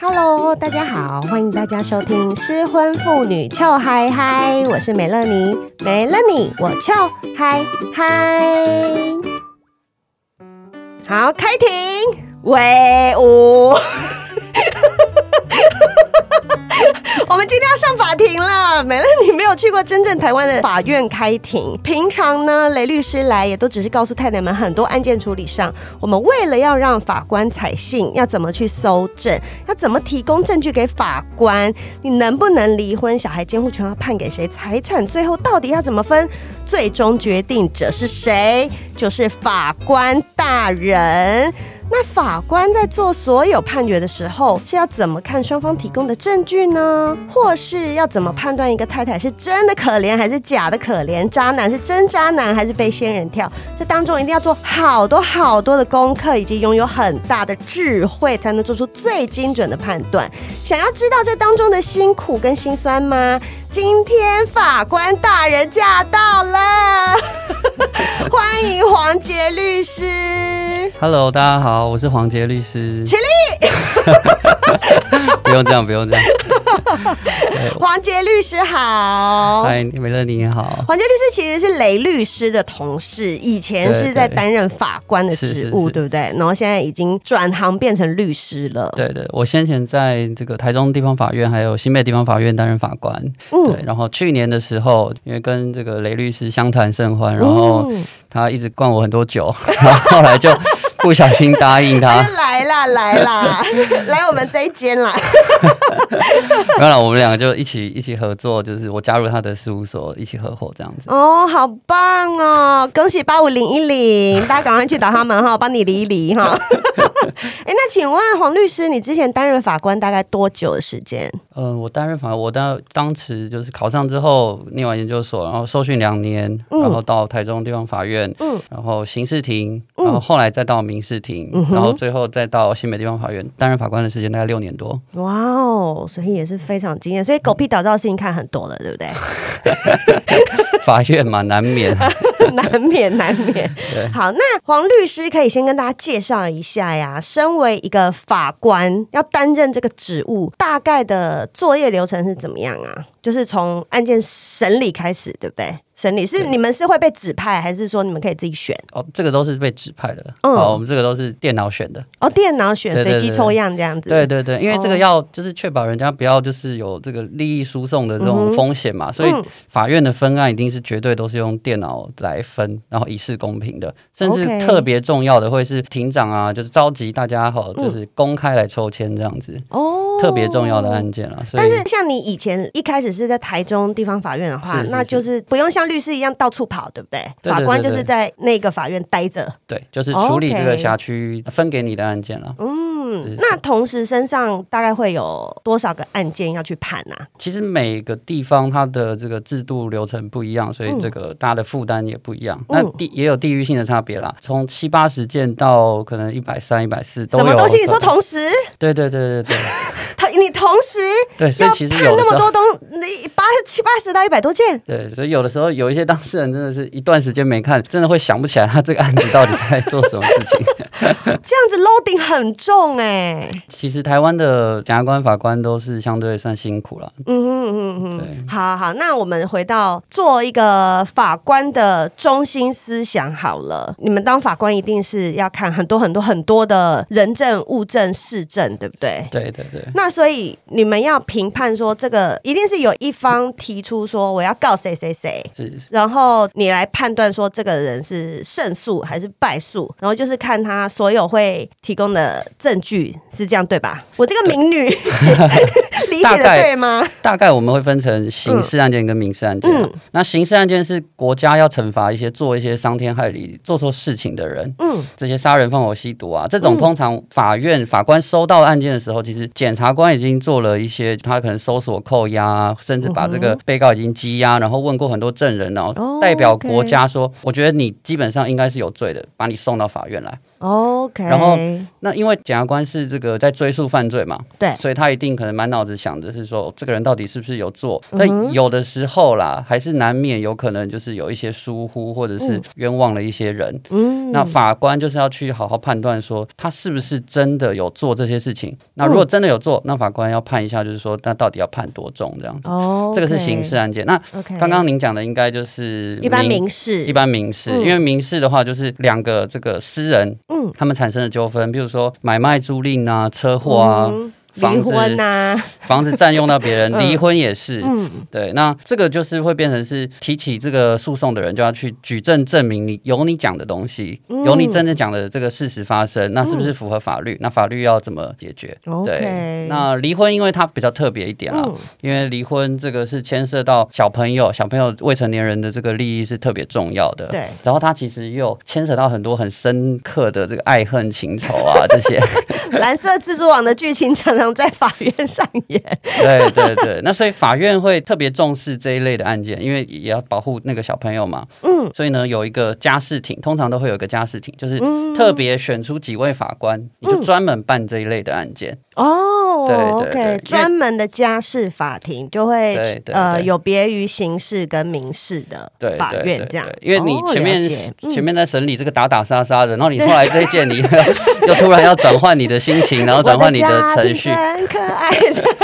Hello，大家好，欢迎大家收听失婚妇女俏嗨嗨，我是美乐妮，美乐妮我俏嗨嗨。好，开庭，威武。我们今天要上法庭了，美乐你没有去过真正台湾的法院开庭。平常呢，雷律师来也都只是告诉太太们很多案件处理上，我们为了要让法官采信，要怎么去搜证，要怎么提供证据给法官，你能不能离婚，小孩监护权要判给谁，财产最后到底要怎么分，最终决定者是谁，就是法官大人。那法官在做所有判决的时候，是要怎么看双方提供的证据呢？或是要怎么判断一个太太是真的可怜还是假的可怜？渣男是真渣男还是被仙人跳？这当中一定要做好多好多的功课，以及拥有很大的智慧，才能做出最精准的判断。想要知道这当中的辛苦跟辛酸吗？今天法官大人驾到了，欢迎黄杰律师。Hello，大家好，我是黄杰律师。起立。不用这样，不用这样。黄杰律师好，嗨，美乐你好。黄杰律师其实是雷律师的同事，以前是在担任法官的职务，对不对？然后现在已经转行变成律师了。对对，我先前在这个台中地方法院还有新北地方法院担任法官。嗯，对。然后去年的时候，因为跟这个雷律师相谈甚欢，然后他一直灌我很多酒，然后后来就。不小心答应他，来 啦来啦，来我们这一间啦。没有了，我们两个就一起一起合作，就是我加入他的事务所，一起合伙这样子。哦，好棒哦！恭喜八五零一零，大家赶快去找他们哈，帮你理一理哈。哎，那请问黄律师，你之前担任法官大概多久的时间？嗯、呃，我担任法官，我当当时就是考上之后念完研究所，然后受训两年，嗯、然后到台中地方法院，嗯，然后刑事庭，嗯、然后后来再到民事庭，嗯、然后最后再到新北地方法院担任法官的时间大概六年多。哇哦，所以也是非常经验，所以狗屁倒灶的事情看很多了，对不对？法院嘛，难免，难免，难免。好，那黄律师可以先跟大家介绍一下呀。身为一个法官，要担任这个职务，大概的作业流程是怎么样啊？就是从案件审理开始，对不对？审理是你们是会被指派，还是说你们可以自己选？哦，这个都是被指派的。嗯，哦，我们这个都是电脑选的。哦，电脑选，随机抽样这样子。对对对，因为这个要就是确保人家不要就是有这个利益输送的这种风险嘛，所以法院的分案一定是绝对都是用电脑来分，然后以示公平的。甚至特别重要的会是庭长啊，就是召集大家好，就是公开来抽签这样子。哦，特别重要的案件了。但是像你以前一开始是在台中地方法院的话，那就是不用像。律师一样到处跑，对不对？对对对对，法官就是在那个法院待着，对，就是处理这个辖区分给你的案件了。嗯，是是，那同时身上大概会有多少个案件要去判啊？其实每个地方它的这个制度流程不一样，所以这个大家的负担也不一样。嗯、那地也有地域性的差别啦，从七八十件到可能一百三、一百四都有。什么东西？你说同时？对对对对对。你同时对，所以其实有那么多东，你八七八十到一百多件。对，所以有的时候有一些当事人真的是一段时间没看，真的会想不起来他这个案子到底在做什么事情。这样子 loading 很重哎。其实台湾的检察官、法官都是相对算辛苦了。嗯哼嗯嗯好好，那我们回到做一个法官的中心思想好了。你们当法官一定是要看很多很多很多的人证、物证、事证，对不对？对对对。那所以你们要评判说，这个一定是有一方提出说我要告谁谁谁，是，然后你来判断说这个人是胜诉还是败诉，然后就是看他。所有会提供的证据是这样对吧？我这个民女 理解的对吗？大概我们会分成刑事案件跟民事案件。嗯，那刑事案件是国家要惩罚一些做一些伤天害理、做错事情的人。嗯，这些杀人放火吸毒啊，这种通常法院法官收到案件的时候，其实检察官已经做了一些，他可能搜索、扣押，甚至把这个被告已经羁押，然后问过很多证人，然后代表国家说，我觉得你基本上应该是有罪的，把你送到法院来。OK，然后那因为检察官是这个在追诉犯罪嘛，对，所以他一定可能满脑子想着是说这个人到底是不是有做，但有的时候啦，还是难免有可能就是有一些疏忽，或者是冤枉了一些人。嗯，那法官就是要去好好判断说他是不是真的有做这些事情。那如果真的有做，那法官要判一下，就是说那到底要判多重这样子。哦，这个是刑事案件。那刚刚您讲的应该就是一般民事，一般民事，因为民事的话就是两个这个私人，嗯，他们产生的纠纷，比如说买卖租赁啊、车祸啊。离婚呐、啊，房子占用到别人，离婚也是。嗯，对，那这个就是会变成是提起这个诉讼的人就要去举证证明你有你讲的东西，嗯、有你真正讲的这个事实发生，那是不是符合法律？嗯、那法律要怎么解决？嗯、对，那离婚因为它比较特别一点啊，嗯、因为离婚这个是牵涉到小朋友、小朋友未成年人的这个利益是特别重要的。对，然后它其实又牵扯到很多很深刻的这个爱恨情仇啊这些。蓝色蜘蛛网的剧情常常在法院上演，对对对，那所以法院会特别重视这一类的案件，因为也要保护那个小朋友嘛。嗯，所以呢，有一个家事庭，通常都会有一个家事庭，就是特别选出几位法官，嗯、你就专门办这一类的案件。哦，对，OK，专门的家事法庭就会对对对呃有别于刑事跟民事的法院这样，因为你前面、哦、前面在审理这个打打杀杀的，然后你 后来这一件你 又突然要转换你的心情，然后转换你的程序，很可爱的。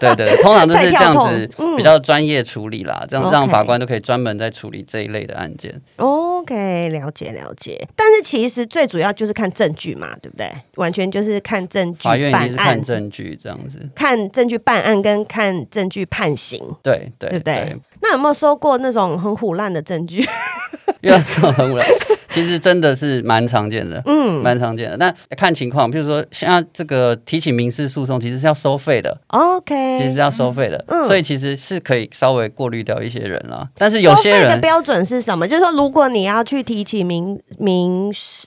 对对，通常都是这样子，比较专业处理啦，这样让法官都可以专门在处理这一类的案件。OK，了解了解。但是其实最主要就是看证据嘛，对不对？完全就是看证据。是看证据这样子，看证据办案跟看证据判刑。对对对不对？那有没有收过那种很虎烂的证据？因为很唬烂。其实真的是蛮常见的，嗯，蛮常见的。那看情况，比如说像这个提起民事诉讼，其实是要收费的，OK，其实是要收费的，嗯，所以其实是可以稍微过滤掉一些人了。但是有些人的标准是什么？就是说，如果你要去提起民民事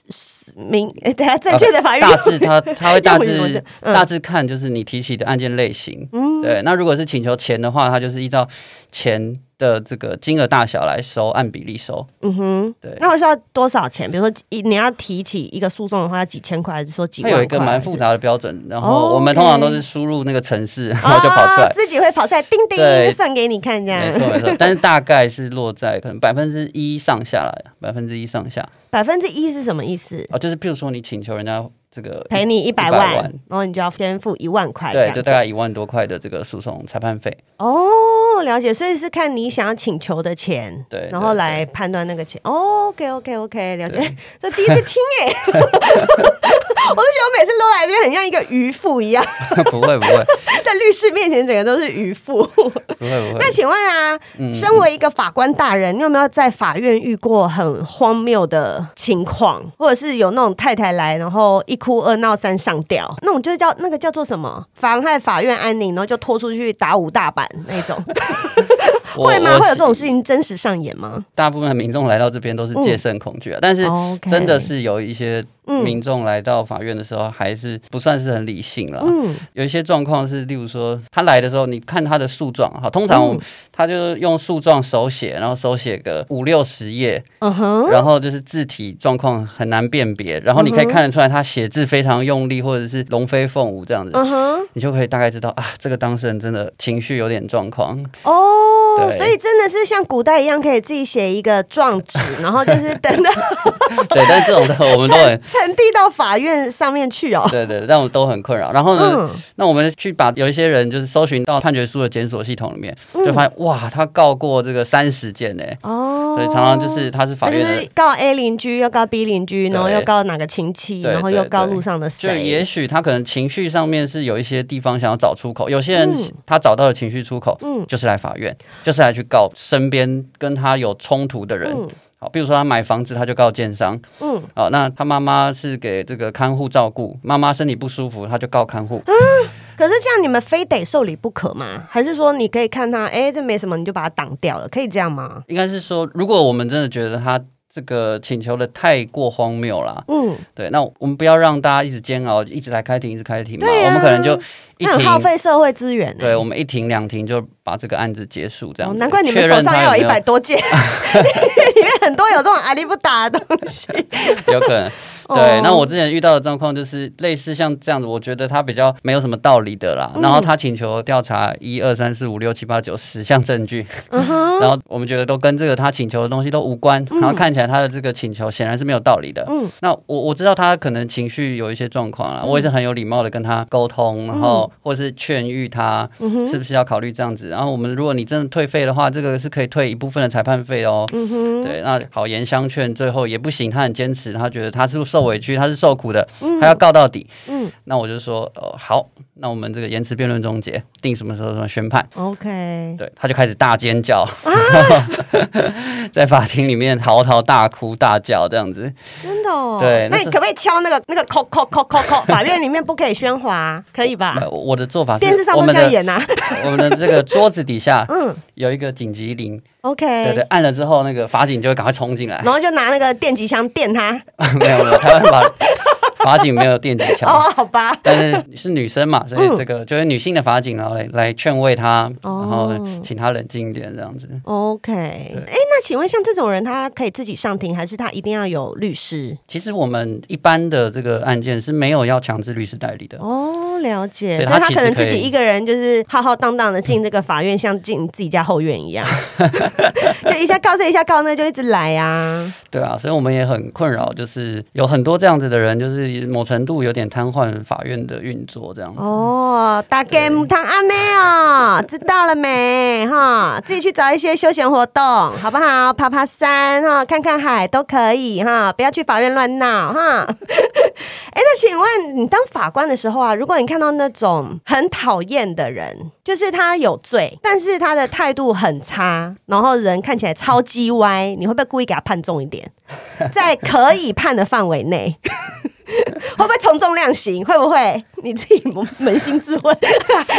民，等下正确的法院，大致他他会 大致大致看就是你提起的案件类型，嗯，对。那如果是请求钱的话，他就是依照钱。的这个金额大小来收，按比例收。嗯哼，对。那我需要多少钱？比如说，你要提起一个诉讼的话，要几千块，还是说几万块？它有一个蛮复杂的标准，然后我们通常都是输入那个城市，然后就跑出来，自己会跑出来，叮叮算给你看，这样。没错没 错，但是大概是落在可能百分之一上下来，百分之一上下。百分之一是什么意思？哦，就是譬如说你请求人家。这个赔你一百万，然后你就要先付一万块，对，就大概一万多块的这个诉讼裁判费。哦，了解，所以是看你想要请求的钱，对，然后来判断那个钱。哦，OK，OK，OK，了解。这第一次听哎，我就觉得我每次都来这边很像一个渔夫一样。不 会不会，在律师面前整个都是渔夫。不会不会。那请问啊，嗯、身为一个法官大人，你有没有在法院遇过很荒谬的情况，或者是有那种太太来，然后一哭二闹三上吊，那种就叫那个叫做什么妨害法院安宁，然后就拖出去打五大板那种，会吗？会有这种事情真实上演吗？大部分的民众来到这边都是戒慎恐惧啊，嗯、但是真的是有一些。民众来到法院的时候，还是不算是很理性了。嗯，有一些状况是，例如说他来的时候，你看他的诉状，哈，通常他就用诉状手写，然后手写个五六十页，嗯哼，然后就是字体状况很难辨别，然后你可以看得出来他写字非常用力，或者是龙飞凤舞这样子，嗯哼，你就可以大概知道啊，这个当事人真的情绪有点状况哦，对，所以真的是像古代一样，可以自己写一个状纸，然后就是等到，对，但这种的我们都很。呈递到法院上面去哦，对对，但我们都很困扰。然后呢，嗯、那我们去把有一些人就是搜寻到判决书的检索系统里面，嗯、就发现哇，他告过这个三十件呢。哦，所以常常就是他是法院的告 A 邻居，又告 B 邻居，然后又告哪个亲戚，然后又告路上的谁。就也许他可能情绪上面是有一些地方想要找出口，有些人他找到了情绪出口，嗯，就是来法院，就是来去告身边跟他有冲突的人。嗯好，比如说他买房子，他就告建商。嗯，好，那他妈妈是给这个看护照顾，妈妈身体不舒服，他就告看护。嗯，可是这样你们非得受理不可吗？还是说你可以看他，哎、欸，这没什么，你就把它挡掉了，可以这样吗？应该是说，如果我们真的觉得他。这个请求的太过荒谬了，嗯，对，那我们不要让大家一直煎熬，一直来开庭，一直开庭嘛，啊、我们可能就一停，耗费社会资源，对，我们一停两停就把这个案子结束，这样、哦。难怪你们手上要有一百多件，里面很多有这种阿里不打的东西，有可能。对，那我之前遇到的状况就是类似像这样子，我觉得他比较没有什么道理的啦。然后他请求调查一二三四五六七八九十项证据，然后我们觉得都跟这个他请求的东西都无关，然后看起来他的这个请求显然是没有道理的。嗯，那我我知道他可能情绪有一些状况啦，我也是很有礼貌的跟他沟通，然后或是劝喻他是不是要考虑这样子。然后我们如果你真的退费的话，这个是可以退一部分的裁判费哦。嗯哼，对，那好言相劝，最后也不行，他很坚持，他觉得他是受委屈，他是受苦的，他要告到底。嗯，那我就说，哦，好，那我们这个延迟辩论终结，定什么时候什么宣判？OK，对，他就开始大尖叫，在法庭里面嚎啕大哭大叫这样子，真的哦。对，那你可不可以敲那个那个扣扣扣扣扣？法院里面不可以喧哗，可以吧？我的做法是，电视上都这样演呐。我们的这个桌子底下，嗯，有一个紧急铃。OK，对对，按了之后，那个法警就会赶快冲进来，然后就拿那个电击枪电他。没有没有，他会把。法警没有电击枪 哦，好吧，但是是女生嘛，所以这个就是女性的法警，然后来来劝慰她，然后请她冷静一点，这样子。OK，哎，那请问像这种人，他可以自己上庭，还是他一定要有律师？其实我们一般的这个案件是没有要强制律师代理的。哦，了解，所以他可能自己一个人就是浩浩荡荡的进这个法院，像进自己家后院一样，就一下告这一下告那，就一直来啊。对啊，所以我们也很困扰，就是有很多这样子的人，就是。某程度有点瘫痪法院的运作，这样子哦。大概唔通安内哦，知道了没？哈，自己去找一些休闲活动，好不好？爬爬山哈，看看海都可以哈，不要去法院乱闹哈。哎，那请问你当法官的时候啊，如果你看到那种很讨厌的人，就是他有罪，但是他的态度很差，然后人看起来超级歪，你会不会故意给他判重一点，在可以判的范围内？会不会从重量刑？会不会你自己扪心自问？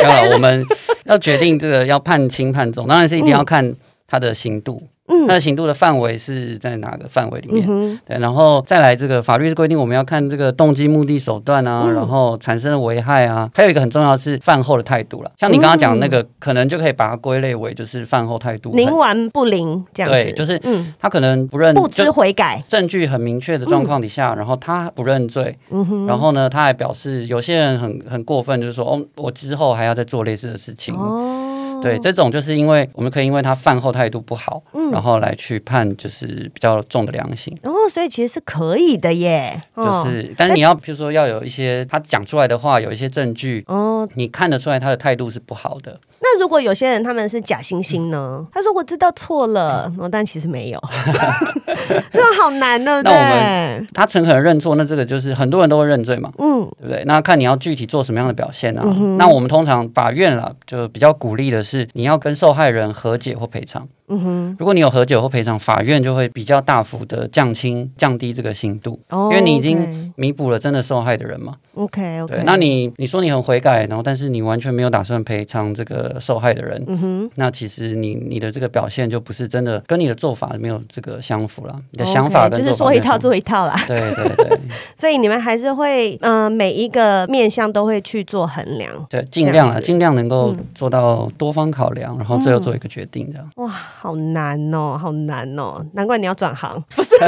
要我们要决定这个要判轻判重，当然是一定要看他的刑度。嗯，它的刑度的范围是在哪个范围里面？嗯、对，然后再来这个法律是规定我们要看这个动机、目的、手段啊，嗯、然后产生的危害啊，还有一个很重要的是饭后的态度了。像你刚刚讲的那个，嗯、可能就可以把它归类为就是饭后态度，宁顽不灵这样子。对，就是嗯，他可能不认、不知悔改，证据很明确的状况底下，然后他不认罪，嗯哼，然后呢，他还表示有些人很很过分，就是说哦，我之后还要再做类似的事情。哦。对，这种就是因为我们可以因为他饭后态度不好，嗯，然后来去判就是比较重的量刑。哦，所以其实是可以的耶。就是，但是你要比如说要有一些他讲出来的话有一些证据，哦，你看得出来他的态度是不好的。那如果有些人他们是假惺惺呢？他说我知道错了，但其实没有，这种好难的。对，那我们他诚恳认错，那这个就是很多人都会认罪嘛，嗯，对不对？那看你要具体做什么样的表现啊？那我们通常法院啦，就比较鼓励的是是你要跟受害人和解或赔偿。嗯哼，如果你有和解或赔偿，法院就会比较大幅的降轻、降低这个刑度，因为你已经弥补了真的受害的人嘛。OK OK，对，那你你说你很悔改，然后但是你完全没有打算赔偿这个受害的人，嗯哼，那其实你你的这个表现就不是真的跟你的做法没有这个相符了。你的想法跟就是说一套做一套啦。对对对，所以你们还是会嗯、呃、每一个面向都会去做衡量，对，尽量啊，尽量能够做到多方考量，然后最后做一个决定这样。哇。好难哦，好难哦，难怪你要转行，不是？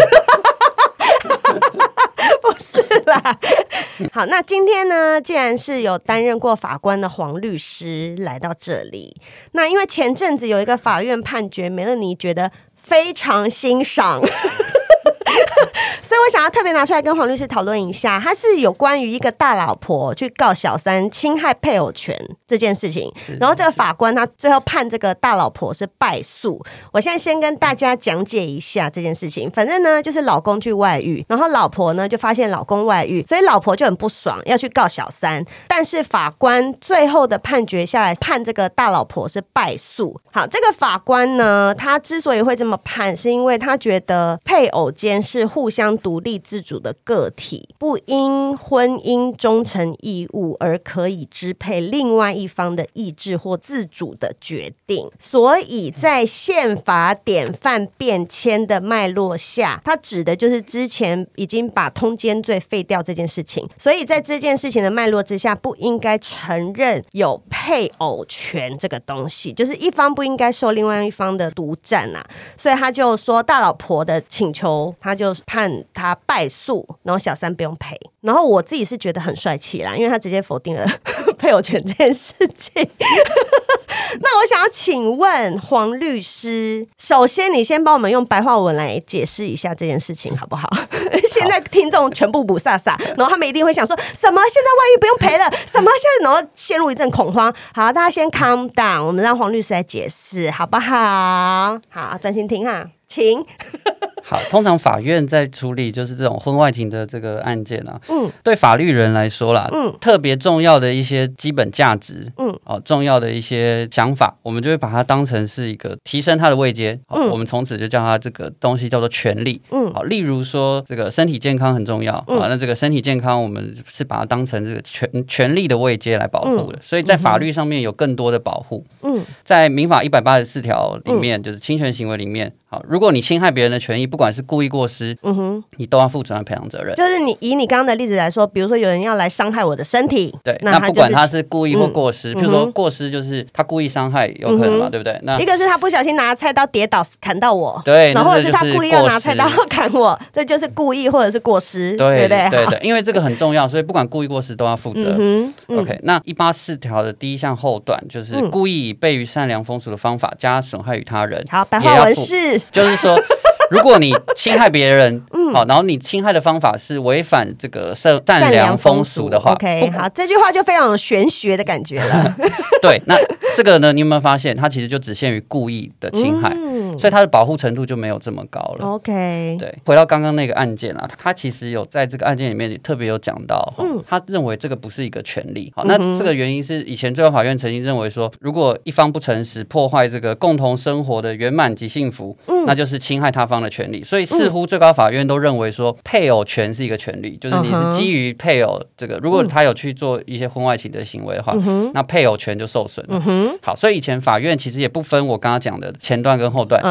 不是啦。好，那今天呢，既然是有担任过法官的黄律师来到这里，那因为前阵子有一个法院判决，梅乐妮觉得非常欣赏。所以我想要特别拿出来跟黄律师讨论一下，他是有关于一个大老婆去告小三侵害配偶权这件事情，然后这个法官他最后判这个大老婆是败诉。我现在先跟大家讲解一下这件事情。反正呢，就是老公去外遇，然后老婆呢就发现老公外遇，所以老婆就很不爽，要去告小三。但是法官最后的判决下来，判这个大老婆是败诉。好，这个法官呢，他之所以会这么判，是因为他觉得配偶间是互相独立自主的个体，不因婚姻忠诚义务而可以支配另外一方的意志或自主的决定。所以在宪法典范变迁的脉络下，它指的就是之前已经把通奸罪废掉这件事情。所以在这件事情的脉络之下，不应该承认有配偶权这个东西，就是一方不应该受另外一方的独占啊。所以他就说，大老婆的请求，他就判。他败诉，然后小三不用赔。然后我自己是觉得很帅气啦，因为他直接否定了 配偶权这件事情。那我想要请问黄律师，首先你先帮我们用白话文来解释一下这件事情好不好？现在听众全部不飒飒，然后他们一定会想说什么？现在外遇不用赔了？什么？现在然后陷入一阵恐慌。好，大家先 calm down，我们让黄律师来解释好不好？好，专心听哈，请。好，通常法院在处理就是这种婚外情的这个案件啊，嗯，对法律人来说啦，嗯，特别重要的一些基本价值，嗯，哦，重要的一些想法，我们就会把它当成是一个提升他的位阶，嗯，我们从此就叫他这个东西叫做权利，嗯，好，例如说这个身体健康很重要，嗯，那这个身体健康我们是把它当成这个权权利的位阶来保护的，嗯，所以在法律上面有更多的保护，嗯，在民法一百八十四条里面，就是侵权行为里面。好如果你侵害别人的权益，不管是故意过失，嗯哼，你都要负主要赔偿责任。就是你以你刚刚的例子来说，比如说有人要来伤害我的身体，对，那不管他是故意或过失，比如说过失就是他故意伤害，有可能嘛，对不对？那一个是他不小心拿菜刀跌倒砍到我，对，然后或者是他故意要拿菜刀砍我，这就是故意或者是过失，对不对？对对，因为这个很重要，所以不管故意过失都要负责。嗯 OK，那一八四条的第一项后段就是故意以悖于善良风俗的方法加损害于他人。好，白话文是，就是说。如果你侵害别人，嗯，好，然后你侵害的方法是违反这个善善良风俗的话，OK，好，这句话就非常有玄学的感觉了。对，那这个呢，你有没有发现，它其实就只限于故意的侵害，嗯，所以它的保护程度就没有这么高了。OK，对，回到刚刚那个案件啊，他其实有在这个案件里面也特别有讲到，嗯，他认为这个不是一个权利。好，那这个原因是以前最高法院曾经认为说，如果一方不诚实，破坏这个共同生活的圆满及幸福，嗯，那就是侵害他方。的权利，所以似乎最高法院都认为说配偶权是一个权利，就是你是基于配偶这个，如果他有去做一些婚外情的行为的话，那配偶权就受损了。好，所以以前法院其实也不分我刚刚讲的前段跟后段，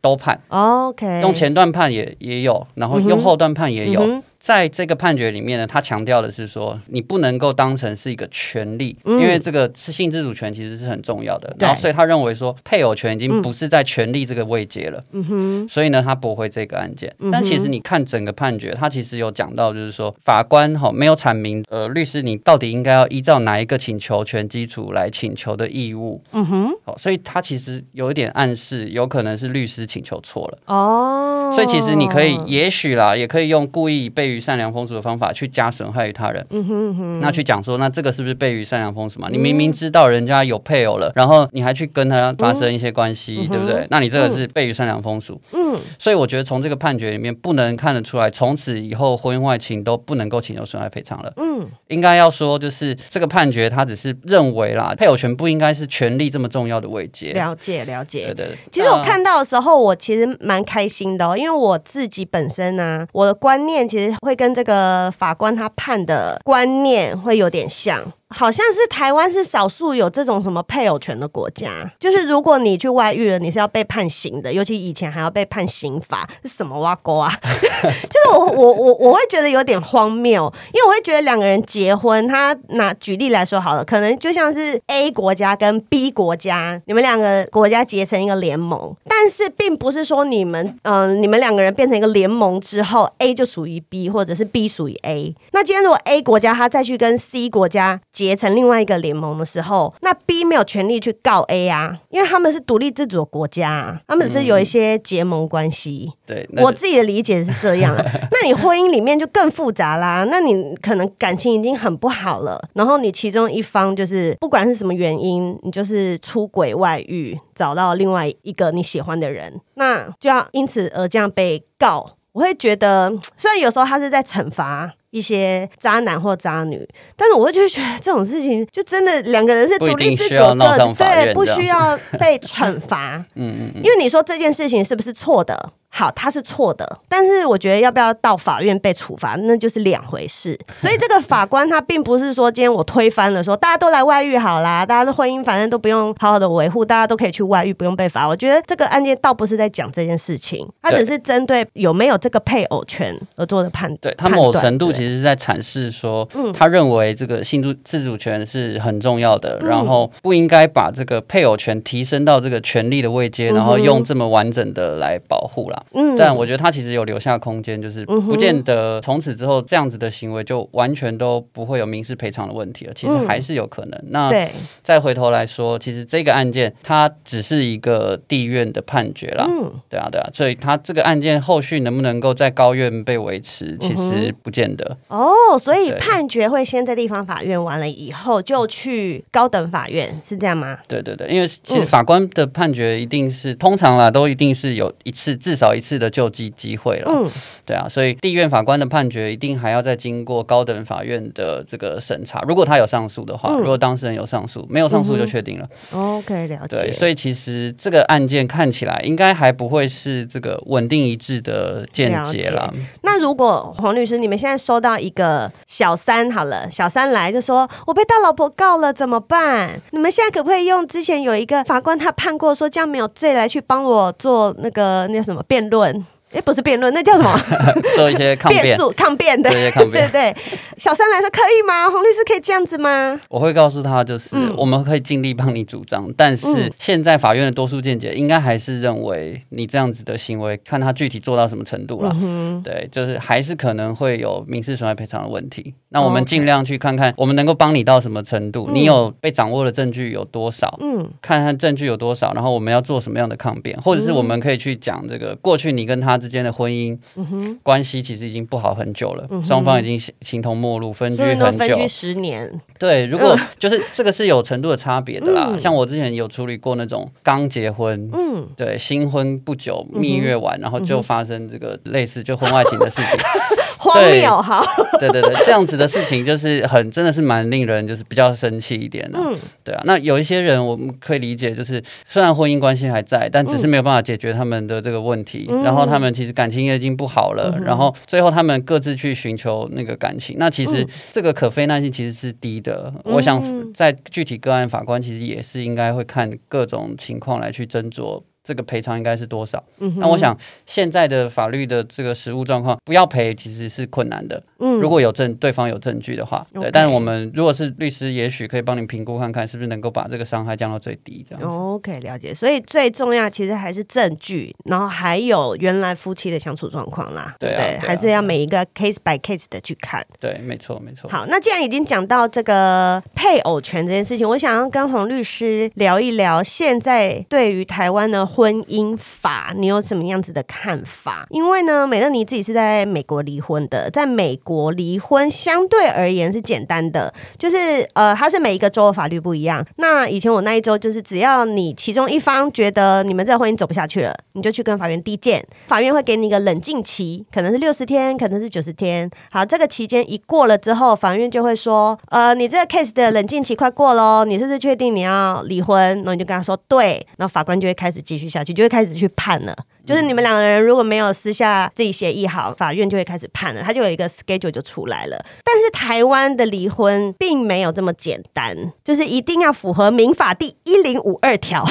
都判。OK，用前段判也也有，然后用后段判也有。在这个判决里面呢，他强调的是说，你不能够当成是一个权利，嗯、因为这个是性自主权其实是很重要的。然后，所以他认为说，配偶权已经不是在权利这个位阶了。嗯哼。所以呢，他驳回这个案件。嗯、但其实你看整个判决，他其实有讲到，就是说法官哈没有阐明，呃，律师你到底应该要依照哪一个请求权基础来请求的义务。嗯哼。好，所以他其实有一点暗示，有可能是律师请求错了。哦。所以其实你可以，也许啦，也可以用故意被。于善良风俗的方法去加损害于他人，嗯哼哼，那去讲说，那这个是不是悖于善良风俗嘛？你明明知道人家有配偶了，然后你还去跟他发生一些关系，对不对？那你这个是悖于善良风俗。嗯，所以我觉得从这个判决里面不能看得出来，从此以后婚外情都不能够请求损害赔偿了。嗯，应该要说就是这个判决他只是认为啦，配偶权不应该是权利这么重要的位阶。了解了解，对对。其实我看到的时候，我其实蛮开心的哦，因为我自己本身呢，我的观念其实。会跟这个法官他判的观念会有点像。好像是台湾是少数有这种什么配偶权的国家，就是如果你去外遇了，你是要被判刑的，尤其以前还要被判刑罚，是什么挖沟啊？就是我我我我会觉得有点荒谬，因为我会觉得两个人结婚，他拿举例来说好了，可能就像是 A 国家跟 B 国家，你们两个国家结成一个联盟，但是并不是说你们嗯、呃、你们两个人变成一个联盟之后，A 就属于 B 或者是 B 属于 A，那今天如果 A 国家他再去跟 C 国家。结成另外一个联盟的时候，那 B 没有权利去告 A 啊，因为他们是独立自主的国家啊，他们只是有一些结盟关系。嗯、对，我自己的理解是这样。那你婚姻里面就更复杂啦，那你可能感情已经很不好了，然后你其中一方就是不管是什么原因，你就是出轨外遇，找到另外一个你喜欢的人，那就要因此而这样被告。我会觉得，虽然有时候他是在惩罚。一些渣男或渣女，但是我就觉得这种事情就真的两个人是独立自主的，对，不需要被惩罚。嗯嗯，因为你说这件事情是不是错的？好，他是错的，但是我觉得要不要到法院被处罚，那就是两回事。所以这个法官他并不是说今天我推翻了说，说大家都来外遇好啦，大家的婚姻反正都不用好好的维护，大家都可以去外遇，不用被罚。我觉得这个案件倒不是在讲这件事情，他只是针对有没有这个配偶权而做的判断。对，他某程度其实是在阐释说，嗯，他认为这个性主自主权是很重要的，嗯、然后不应该把这个配偶权提升到这个权利的位阶，然后用这么完整的来保护啦。啦。嗯，但我觉得他其实有留下空间，就是不见得从此之后这样子的行为就完全都不会有民事赔偿的问题了。其实还是有可能。嗯、那再回头来说，其实这个案件它只是一个地院的判决啦。嗯，对啊，对啊，所以他这个案件后续能不能够在高院被维持，其实不见得。哦，所以判决会先在地方法院完了以后就去高等法院，是这样吗？对对对，因为其实法官的判决一定是、嗯、通常啦，都一定是有一次至少一次的救济机会了。嗯，对啊，所以地院法官的判决一定还要再经过高等法院的这个审查。如果他有上诉的话，嗯、如果当事人有上诉，没有上诉就确定了。嗯、OK，了解。对，所以其实这个案件看起来应该还不会是这个稳定一致的见解了。那如果黄律师，你们现在收到一个小三好了，小三来就说：“我被大老婆告了，怎么办？”你们现在可不可以用之前有一个法官他判过说这样没有罪来去帮我做那个那什么辩论？哎，不是辩论，那叫什么？做一些抗辩、抗辩的，对对。小三来说可以吗？洪律师可以这样子吗？我会告诉他，就是、嗯、我们可以尽力帮你主张，但是现在法院的多数见解应该还是认为你这样子的行为，看他具体做到什么程度了。嗯、对，就是还是可能会有民事损害赔偿的问题。那我们尽量去看看，我们能够帮你到什么程度？嗯、你有被掌握的证据有多少？嗯，看看证据有多少，然后我们要做什么样的抗辩，或者是我们可以去讲这个过去你跟他之间的婚姻关系其实已经不好很久了，双、嗯、方已经形同陌路，分居很久，分居十年。对，如果就是这个是有程度的差别的啦。嗯、像我之前有处理过那种刚结婚，嗯，对，新婚不久蜜月完，然后就发生这个类似就婚外情的事情。荒谬哈，对 对对，这样子的事情就是很真的是蛮令人就是比较生气一点的，嗯，对啊。那有一些人我们可以理解，就是虽然婚姻关系还在，但只是没有办法解决他们的这个问题，嗯、然后他们其实感情也已经不好了，嗯、然后最后他们各自去寻求那个感情，那其实这个可非难性其实是低的。嗯、我想在具体个案，法官其实也是应该会看各种情况来去斟酌。这个赔偿应该是多少？嗯、那我想现在的法律的这个实务状况，不要赔其实是困难的。嗯，如果有证，对方有证据的话，对。但是我们如果是律师，也许可以帮你评估看看，是不是能够把这个伤害降到最低。这样。OK，了解。所以最重要其实还是证据，然后还有原来夫妻的相处状况啦。对，啊、对，啊、还是要每一个 case by case 的去看。对，没错，没错。好，那既然已经讲到这个配偶权这件事情，我想要跟黄律师聊一聊，现在对于台湾的婚姻法，你有什么样子的看法？因为呢，美乐妮自己是在美国离婚的，在美国国离婚相对而言是简单的，就是呃，它是每一个州的法律不一样。那以前我那一周就是，只要你其中一方觉得你们这婚姻走不下去了，你就去跟法院递件，法院会给你一个冷静期，可能是六十天，可能是九十天。好，这个期间一过了之后，法院就会说，呃，你这个 case 的冷静期快过喽，你是不是确定你要离婚？然后你就跟他说对，然后法官就会开始继续下去，就会开始去判了。就是你们两个人如果没有私下自己协议好，法院就会开始判了，他就有一个 schedule 就出来了。但是台湾的离婚并没有这么简单，就是一定要符合民法第一零五二条。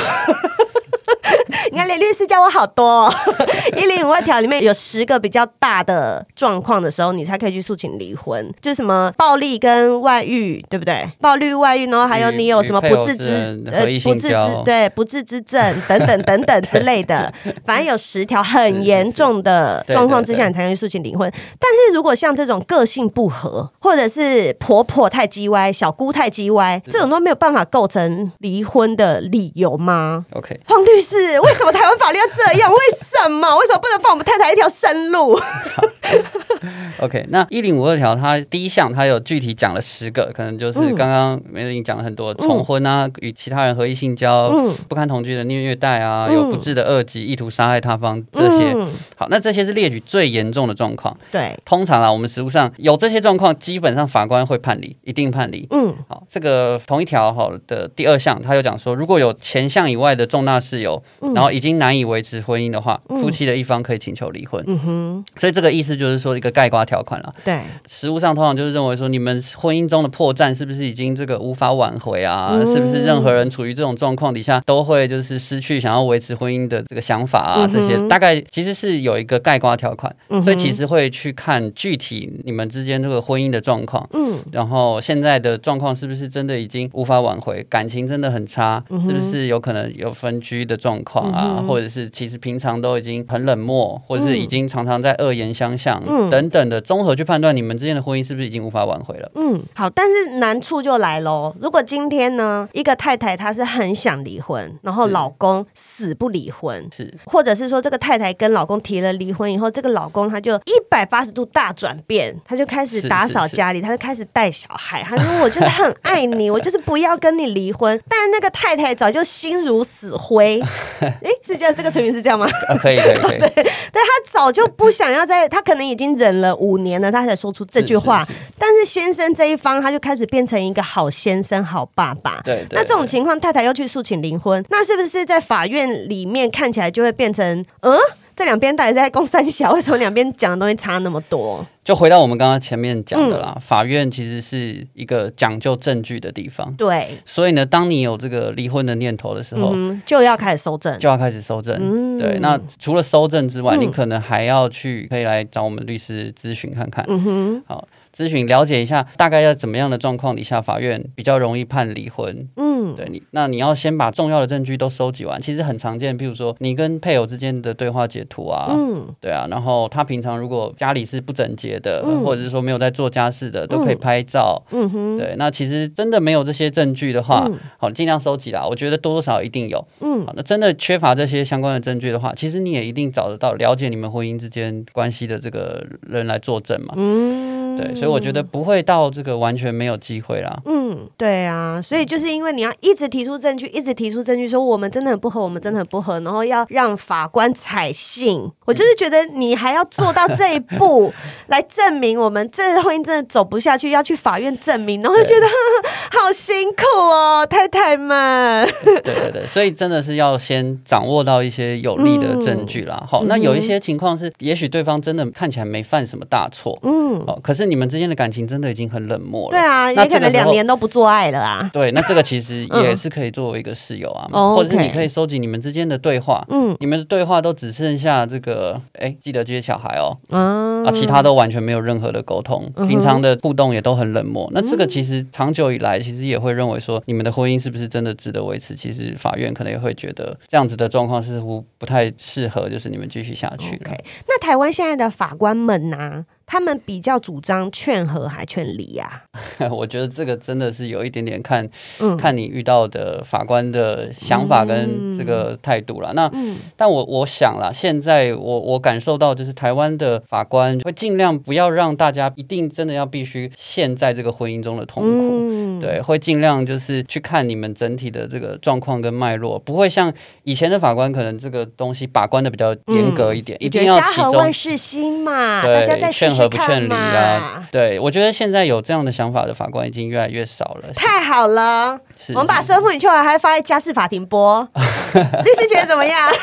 你看，雷律师教我好多哦。一零五二条里面有十个比较大的状况的时候，你才可以去诉请离婚，就是什么暴力跟外遇，对不对？暴力、外遇，然后还有你有什么不治之呃不治之对不治之症 等等等等之类的，反正有十条很严重的状况之下，你才能去诉请离婚。但是如果像这种个性不合，或者是婆婆太叽歪、小姑太叽歪，这种都没有办法构成离婚的理由吗？OK，黄律师。为什么台湾法律要这样？为什么？为什么不能放我们太太一条生路？OK，那一零五二条，它第一项它有具体讲了十个，可能就是刚刚梅玲讲了很多，重婚啊，与其他人合意性交，嗯、不堪同居的虐虐待啊，嗯、有不治的恶疾，意图杀害他方这些。嗯、好，那这些是列举最严重的状况。对，通常啦，我们实务上有这些状况，基本上法官会判离，一定判离。嗯，好，这个同一条好的第二项，他有讲说，如果有前项以外的重大事由。然后已经难以维持婚姻的话，夫妻的一方可以请求离婚。嗯哼，所以这个意思就是说一个概括条款了。对，实务上通常就是认为说，你们婚姻中的破绽是不是已经这个无法挽回啊？嗯、是不是任何人处于这种状况底下都会就是失去想要维持婚姻的这个想法啊？嗯、这些大概其实是有一个概括条款，嗯、所以其实会去看具体你们之间这个婚姻的状况。嗯，然后现在的状况是不是真的已经无法挽回？感情真的很差，嗯、是不是有可能有分居的状况啊？嗯、或者是其实平常都已经很冷漠，或者是已经常常在恶言相向、嗯、等等的综合去判断你们之间的婚姻是不是已经无法挽回了？嗯，好，但是难处就来喽。如果今天呢，一个太太她是很想离婚，然后老公死不离婚，是，或者是说这个太太跟老公提了离婚以后，这个老公他就一百八十度大转变，他就开始打扫家里，他就开始带小孩，他说我就是很爱你，我就是不要跟你离婚。但那个太太早就心如死灰，哎，是这样，这个成语是这样吗？啊、可以可以可以。对，但他早就不想要在，他可能已经忍了五年了，他才说出这句话。是是是，但是先生这一方，他就开始变成一个好先生、好爸爸。对，对，对，那这种情况，太太要去诉请离婚，那是不是在法院里面看起来就会变成，嗯，这两边到底在攻三小？为什么两边讲的东西差那么多？就回到我们刚刚前面讲的啦，嗯、法院其实是一个讲究证据的地方。对，所以呢，当你有这个离婚的念头的时候，嗯、就要开始收证，就要开始收证。嗯、对，那除了收证之外，嗯、你可能还要去可以来找我们律师咨询看看。嗯哼，好。咨询了解一下，大概要怎么样的状况底下，法院比较容易判离婚？嗯，对你，那你要先把重要的证据都收集完。其实很常见，比如说你跟配偶之间的对话截图啊，嗯，对啊，然后他平常如果家里是不整洁的，嗯、或者是说没有在做家事的，都可以拍照。嗯哼，对，那其实真的没有这些证据的话，嗯、好，尽量收集啦。我觉得多多少少一定有。嗯，好，那真的缺乏这些相关的证据的话，其实你也一定找得到了解你们婚姻之间关系的这个人来作证嘛。嗯。对，所以我觉得不会到这个完全没有机会啦。嗯，对啊，所以就是因为你要一直提出证据，一直提出证据，说我们真的很不合，我们真的很不合，然后要让法官采信。我就是觉得你还要做到这一步，来证明我们这婚姻真的走不下去，要去法院证明，然后就觉得对 好辛苦哦，太太们。对对对，所以真的是要先掌握到一些有利的证据啦。好，那有一些情况是，也许对方真的看起来没犯什么大错，嗯，哦，可是。你们之间的感情真的已经很冷漠了。对啊，也可能两年都不做爱了啊。对，那这个其实 也是可以作为一个室友啊，嗯、或者是你可以收集你们之间的对话。嗯，你们的对话都只剩下这个，哎，记得接小孩哦。嗯、啊，其他都完全没有任何的沟通，平常的互动也都很冷漠。那这个其实长久以来，其实也会认为说，你们的婚姻是不是真的值得维持？其实法院可能也会觉得这样子的状况似乎不太适合，就是你们继续下去。OK，那台湾现在的法官们呢、啊？他们比较主张劝和还劝离呀？我觉得这个真的是有一点点看，嗯、看你遇到的法官的想法跟这个态度了。嗯、那，嗯、但我我想啦，现在我我感受到就是台湾的法官会尽量不要让大家一定真的要必须陷在这个婚姻中的痛苦，嗯、对，会尽量就是去看你们整体的这个状况跟脉络，不会像以前的法官可能这个东西把关的比较严格一点，嗯、一定要家和万事兴嘛，对大家在劝。和不劝离啊？对，我觉得现在有这样的想法的法官已经越来越少了。太好了，我们把《生父与秋娃》还放在家事法庭播，律师觉得怎么样？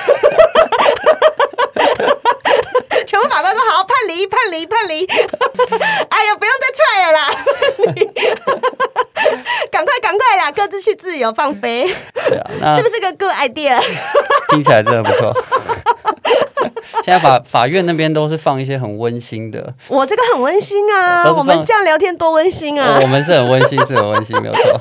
全部法官都好好判离，判离，判离。哎呀，不用再踹了啦！赶快，赶快啦，各自去自由放飞。对啊，是不是个 good idea？听起来真的不错。现在法法院那边都是放一些很温馨的，我这个很温馨啊，我们这样聊天多温馨啊，我们是很温馨，是很温馨，没有错。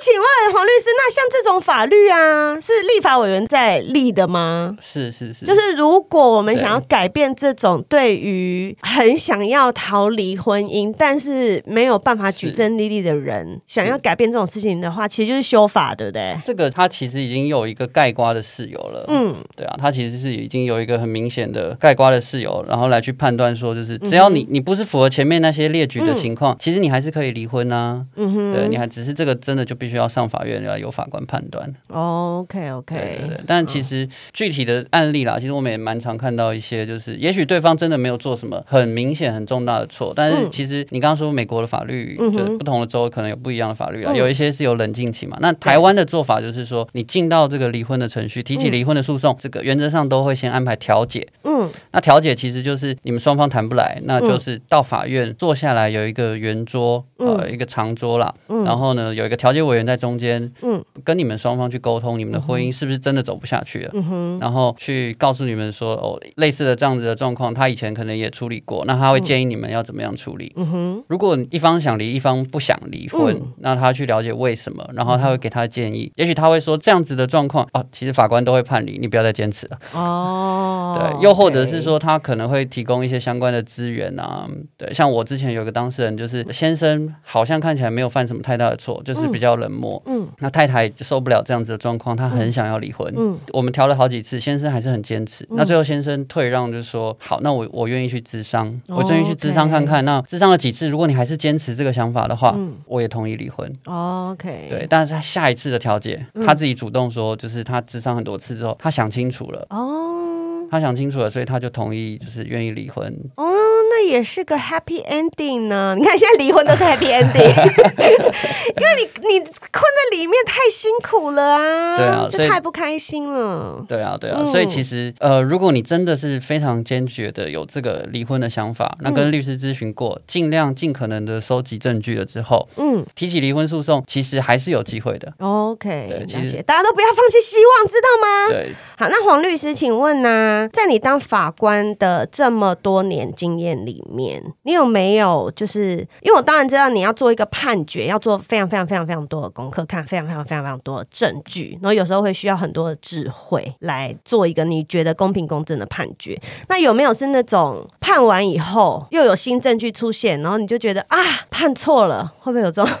请问黄律师，那像这种法律啊，是立法委员在立的吗？是是是，就是如果我们想要改变这种对于很想要逃离婚姻，但是没有办法举证立例的人，想要改变这种事情的话，其实就是修法，对不对？这个他其实已经有一个盖瓜的事由了，嗯，对啊，他其实是已经有一个很明显。的盖瓜的事由，然后来去判断说，就是只要你你不是符合前面那些列举的情况，嗯、其实你还是可以离婚呐、啊。嗯哼，对，你还只是这个真的就必须要上法院要由法官判断。哦，OK OK，对对对。但其实具体的案例啦，其实我们也蛮常看到一些，就是也许对方真的没有做什么很明显很重大的错，但是其实你刚刚说美国的法律，就是不同的州可能有不一样的法律啊，有一些是有冷静期嘛。那台湾的做法就是说，你进到这个离婚的程序，提起离婚的诉讼，这个原则上都会先安排调解。嗯，那调解其实就是你们双方谈不来，那就是到法院坐下来有一个圆桌，呃，一个长桌啦。然后呢，有一个调解委员在中间，嗯，跟你们双方去沟通，你们的婚姻是不是真的走不下去了？嗯哼，然后去告诉你们说，哦，类似的这样子的状况，他以前可能也处理过，那他会建议你们要怎么样处理？嗯哼，如果一方想离，一方不想离婚，那他去了解为什么，然后他会给他建议，也许他会说这样子的状况，哦，其实法官都会判离，你不要再坚持了。哦，对，又或者是说他可能会提供一些相关的资源啊，对，像我之前有个当事人，就是先生好像看起来没有犯什么太大的错，就是比较冷漠，嗯，那太太受不了这样子的状况，她很想要离婚，嗯，我们调了好几次，先生还是很坚持，那最后先生退让，就是说好，那我我愿意去咨商，我愿意去咨商看看，那咨商了几次，如果你还是坚持这个想法的话，我也同意离婚，OK，对，但是他下一次的调解，他自己主动说，就是他咨商很多次之后，他想清楚了，哦，他想清楚了，所以他就同意，就是愿意离婚，哦，那也是个 happy ending 呢，你看现在离婚都是 happy ending，因为你你困在里面太辛苦了啊，对啊，就太不开心了，对啊，对啊，所以其实呃，如果你真的是非常坚决的有这个离婚的想法，那跟律师咨询过，尽量尽可能的收集证据了之后，嗯，提起离婚诉讼，其实还是有机会的。OK，了解，大家都不要放弃希望，知道吗？对，好，那黄律师，请问呢，在你当法官的这么多年经验里面，你有没有就是，因为我当然知道你要做一个判决，要做非常非常非常非常多的功课，看非常非常非常非常多的证据，然后有时候会需要很多的智慧来做一个你觉得公平公正的判决。那有没有是那种判完以后又有新证据出现，然后你就觉得啊，判错了，会不会有这种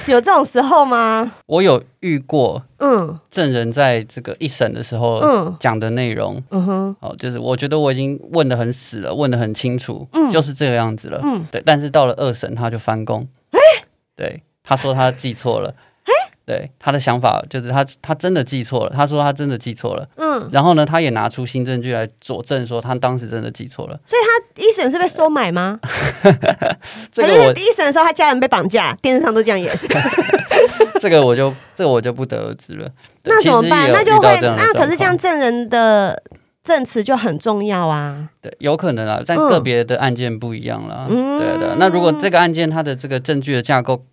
有这种时候吗？我有遇过，嗯，证人在这个一审的时候，嗯，讲的内容，嗯哼，哦，就是我觉得我已经问的很死了，问的很清楚，嗯，就是这个样子了，嗯，对，但是到了二审他就翻供，哎，对，他说他记错了。对，他的想法就是他他真的记错了，他说他真的记错了，嗯，然后呢，他也拿出新证据来佐证说他当时真的记错了，所以他一审是被收买吗？这个我一审的时候他家人被绑架，电视上都这样演，这个我就这个我就不得而知了。那怎么办？那就会那可是这样证人的证词就很重要啊。对，有可能啊，但个别的案件不一样了。嗯，对的。那如果这个案件它的这个证据的架构。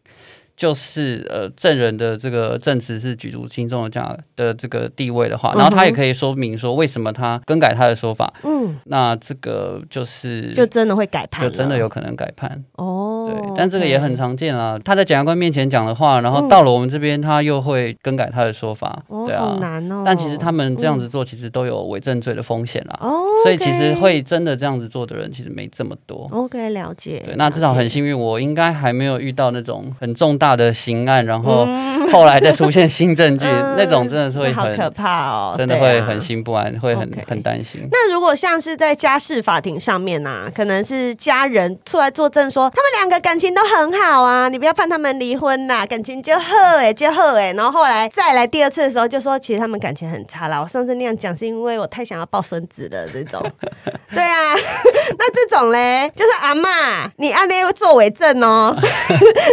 就是呃，证人的这个证词是举足轻重的这样的这个地位的话，然后他也可以说明说为什么他更改他的说法。嗯，那这个就是就真的会改判，就真的有可能改判。哦，对，但这个也很常见啊。他在检察官面前讲的话，然后到了我们这边，他又会更改他的说法。对啊，好难哦。但其实他们这样子做，其实都有伪证罪的风险啦。哦，所以其实会真的这样子做的人，其实没这么多。OK，了解。对，那至少很幸运，我应该还没有遇到那种很重大。大的刑案，然后后来再出现新证据，嗯、那种真的是会很可怕哦，真的会很心不安，啊、会很很担心。那如果像是在家事法庭上面呢、啊，可能是家人出来作证说他们两个感情都很好啊，你不要判他们离婚呐，感情就好哎，就好哎。然后后来再来第二次的时候，就说其实他们感情很差啦。我上次那样讲是因为我太想要抱孙子了，这种。对啊，那这种嘞，就是阿妈，你按那个作伪证哦，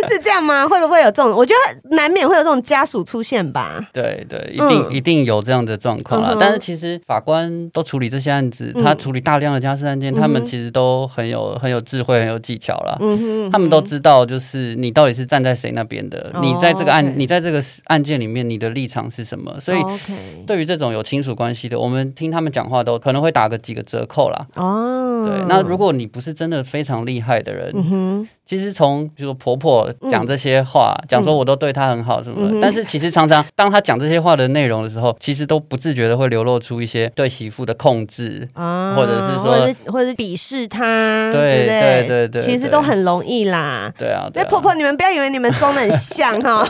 是这样吗？会。会不会有这种？我觉得难免会有这种家属出现吧。对对，一定、嗯、一定有这样的状况啦。嗯、但是其实法官都处理这些案子，嗯、他处理大量的家事案件，嗯、他们其实都很有很有智慧，很有技巧啦。嗯哼，他们都知道，就是你到底是站在谁那边的。你在这个案，哦 okay、你在这个案件里面，你的立场是什么？所以，对于这种有亲属关系的，我们听他们讲话都可能会打个几个折扣啦。哦，对。那如果你不是真的非常厉害的人，嗯哼。其实从比如说婆婆讲这些话，讲、嗯、说我都对她很好什么的，嗯、但是其实常常当她讲这些话的内容的时候，其实都不自觉的会流露出一些对媳妇的控制，啊、或者是说，或者是或者鄙视她，对对对？对，对对对，其实都很容易啦。对啊，那婆婆你们不要以为你们装的很像哈。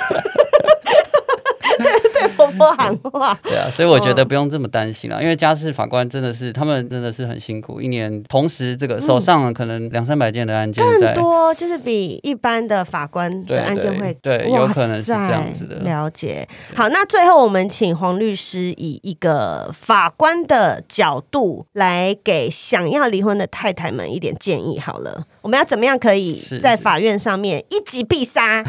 对 婆婆多喊话。对啊，所以我觉得不用这么担心了，因为家事法官真的是他们真的是很辛苦，一年同时这个手上可能两三百件的案件在，更多就是比一般的法官的案件会对，有可能是这样子的。了解。好，那最后我们请黄律师以一个法官的角度来给想要离婚的太太们一点建议。好了。我们要怎么样可以在法院上面一击必杀？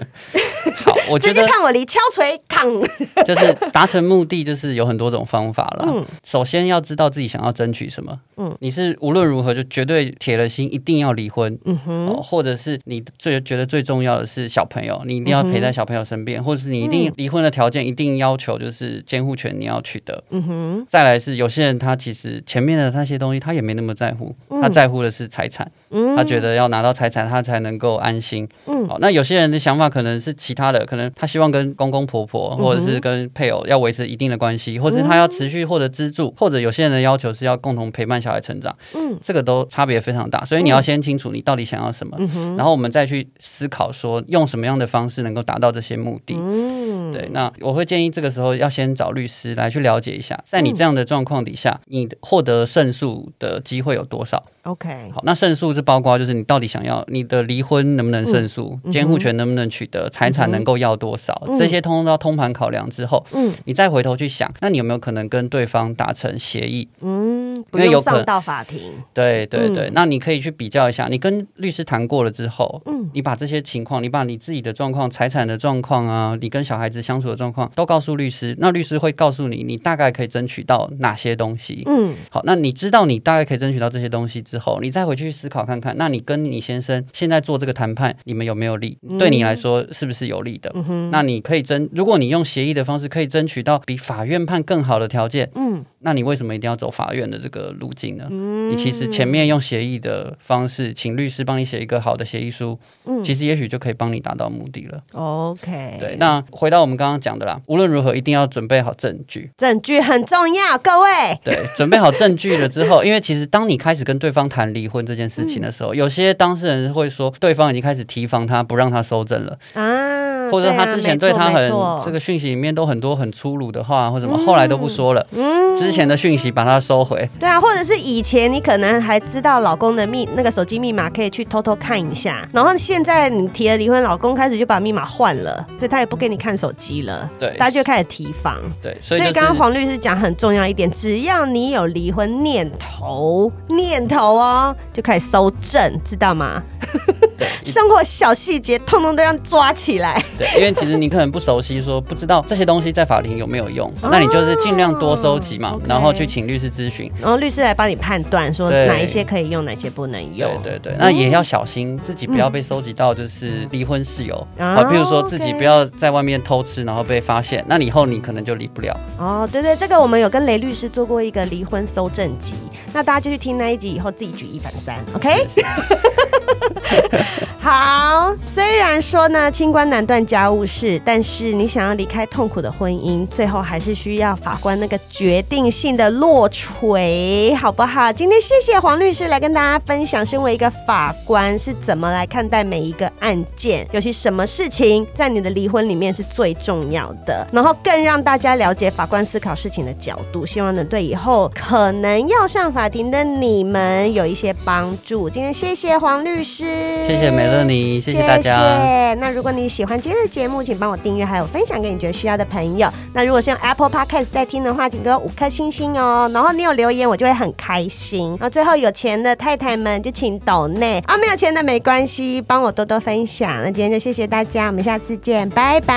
好，我觉得 直接看我离敲锤扛，就是达成目的，就是有很多种方法了。嗯，首先要知道自己想要争取什么。嗯，你是无论如何就绝对铁了心一定要离婚。嗯哼，或者是你最觉得最重要的是小朋友，你一定要陪在小朋友身边，或者是你一定离婚的条件一定要求就是监护权你要取得。嗯哼，再来是有些人他其实前面的那些东西他也没那么在乎，他在乎的是财产。嗯。他觉得要拿到财产，他才能够安心。嗯，好，那有些人的想法可能是其他的，可能他希望跟公公婆婆或者是跟配偶要维持一定的关系，或者是他要持续获得资助，或者有些人的要求是要共同陪伴小孩成长。嗯，这个都差别非常大，所以你要先清楚你到底想要什么，然后我们再去思考说用什么样的方式能够达到这些目的。嗯，对，那我会建议这个时候要先找律师来去了解一下，在你这样的状况底下，你获得胜诉的机会有多少。OK，好，那胜诉是包括就是你到底想要你的离婚能不能胜诉，监护权能不能取得，财产能够要多少，这些通通都要通盘考量之后，嗯，你再回头去想，那你有没有可能跟对方达成协议？嗯，不用上到法庭。对对对，那你可以去比较一下，你跟律师谈过了之后，嗯，你把这些情况，你把你自己的状况、财产的状况啊，你跟小孩子相处的状况都告诉律师，那律师会告诉你，你大概可以争取到哪些东西。嗯，好，那你知道你大概可以争取到这些东西之后，你再回去思考看看，那你跟你先生现在做这个谈判，你们有没有利？对你来说是不是有利的？嗯、那你可以争，如果你用协议的方式可以争取到比法院判更好的条件，嗯，那你为什么一定要走法院的这个路径呢？嗯、你其实前面用协议的方式，请律师帮你写一个好的协议书，嗯，其实也许就可以帮你达到目的了。OK，对。那回到我们刚刚讲的啦，无论如何一定要准备好证据，证据很重要，各位。对，准备好证据了之后，因为其实当你开始跟对方谈离婚这件件事情的时候，有些当事人会说，对方已经开始提防他，不让他收证了啊，或者他之前对他很这个讯息里面都很多很粗鲁的话，或什么，后来都不说了。嗯，之前的讯息把它收回。对啊，或者是以前你可能还知道老公的密那个手机密码，可以去偷偷看一下，然后现在你提了离婚，老公开始就把密码换了，所以他也不给你看手机了。对，大家就开始提防。对，所以刚刚黄律师讲很重要一点，只要你有离婚念头，念头哦，就。开始搜证，知道吗？生活小细节通通都要抓起来。对，因为其实你可能不熟悉，说不知道这些东西在法庭有没有用，那你就是尽量多收集嘛，然后去请律师咨询，然后律师来帮你判断说哪一些可以用，哪些不能用。对对对，那也要小心自己不要被收集到就是离婚事由啊，比如说自己不要在外面偷吃，然后被发现，那以后你可能就离不了。哦，对对，这个我们有跟雷律师做过一个离婚搜证集，那大家就去听那一集以后自己举一反三，OK？好，虽然说呢，清官难断家务事，但是你想要离开痛苦的婚姻，最后还是需要法官那个决定性的落锤，好不好？今天谢谢黄律师来跟大家分享，身为一个法官是怎么来看待每一个案件，尤其什么事情在你的离婚里面是最重要的，然后更让大家了解法官思考事情的角度，希望能对以后可能要上法庭的你们有一些帮助。今天谢谢黄律师，谢谢美乐妮，谢谢大家。谢谢。那如果你喜欢今天的节目，请帮我订阅，还有分享给你觉得需要的朋友。那如果是用 Apple Podcast 在听的话，请给我五颗星星哦。然后你有留言，我就会很开心。然后最后有钱的太太们就请抖内啊，没有钱的没关系，帮我多多分享。那今天就谢谢大家，我们下次见，拜拜。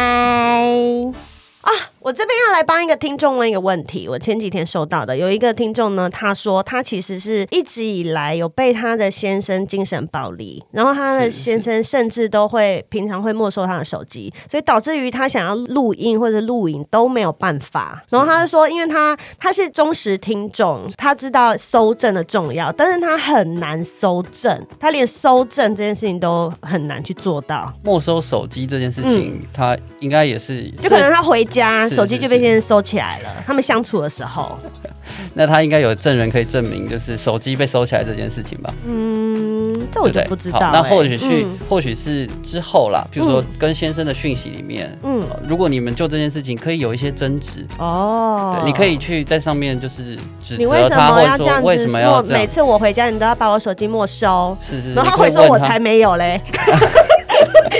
啊，我这边要来帮一个听众问一个问题。我前几天收到的有一个听众呢，他说他其实是一直以来有被他的先生精神暴力，然后他的先生甚至都会平常会没收他的手机，所以导致于他想要录音或者录影都没有办法。然后他就说，因为他他是忠实听众，他知道搜证的重要，但是他很难搜证，他连搜证这件事情都很难去做到。没收手机这件事情，嗯、他应该也是，就可能他回。家手机就被先生收起来了。他们相处的时候，那他应该有证人可以证明，就是手机被收起来这件事情吧？嗯。这我就不知道、欸。那或许是、嗯、或许是之后啦，比如说跟先生的讯息里面，嗯、呃，如果你们就这件事情可以有一些争执哦，对，你可以去在上面就是指责他，或者说为什么要这样？每次我回家，你都要把我手机没收，是是，是，然后他会说我才没有嘞。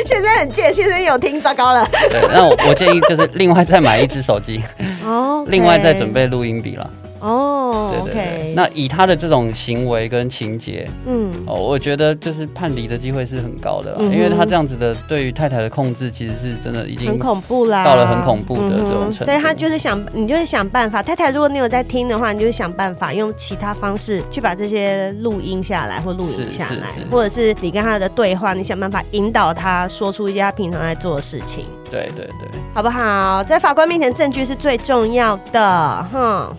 现在很贱，先生有听，糟糕了。对，那我我建议就是另外再买一只手机，哦，另外再准备录音笔了。哦，对对对，okay. 那以他的这种行为跟情节，嗯，哦，我觉得就是判离的机会是很高的，嗯，因为他这样子的对于太太的控制，其实是真的已经很恐怖啦，到了很恐怖的这种程度，嗯，所以他就是想，你就是想办法，太太，如果你有在听的话，你就是想办法用其他方式去把这些录音下来或录影下来，或者是你跟他的对话，你想办法引导他说出一些他平常在做的事情，对对对，好不好？在法官面前，证据是最重要的，哼。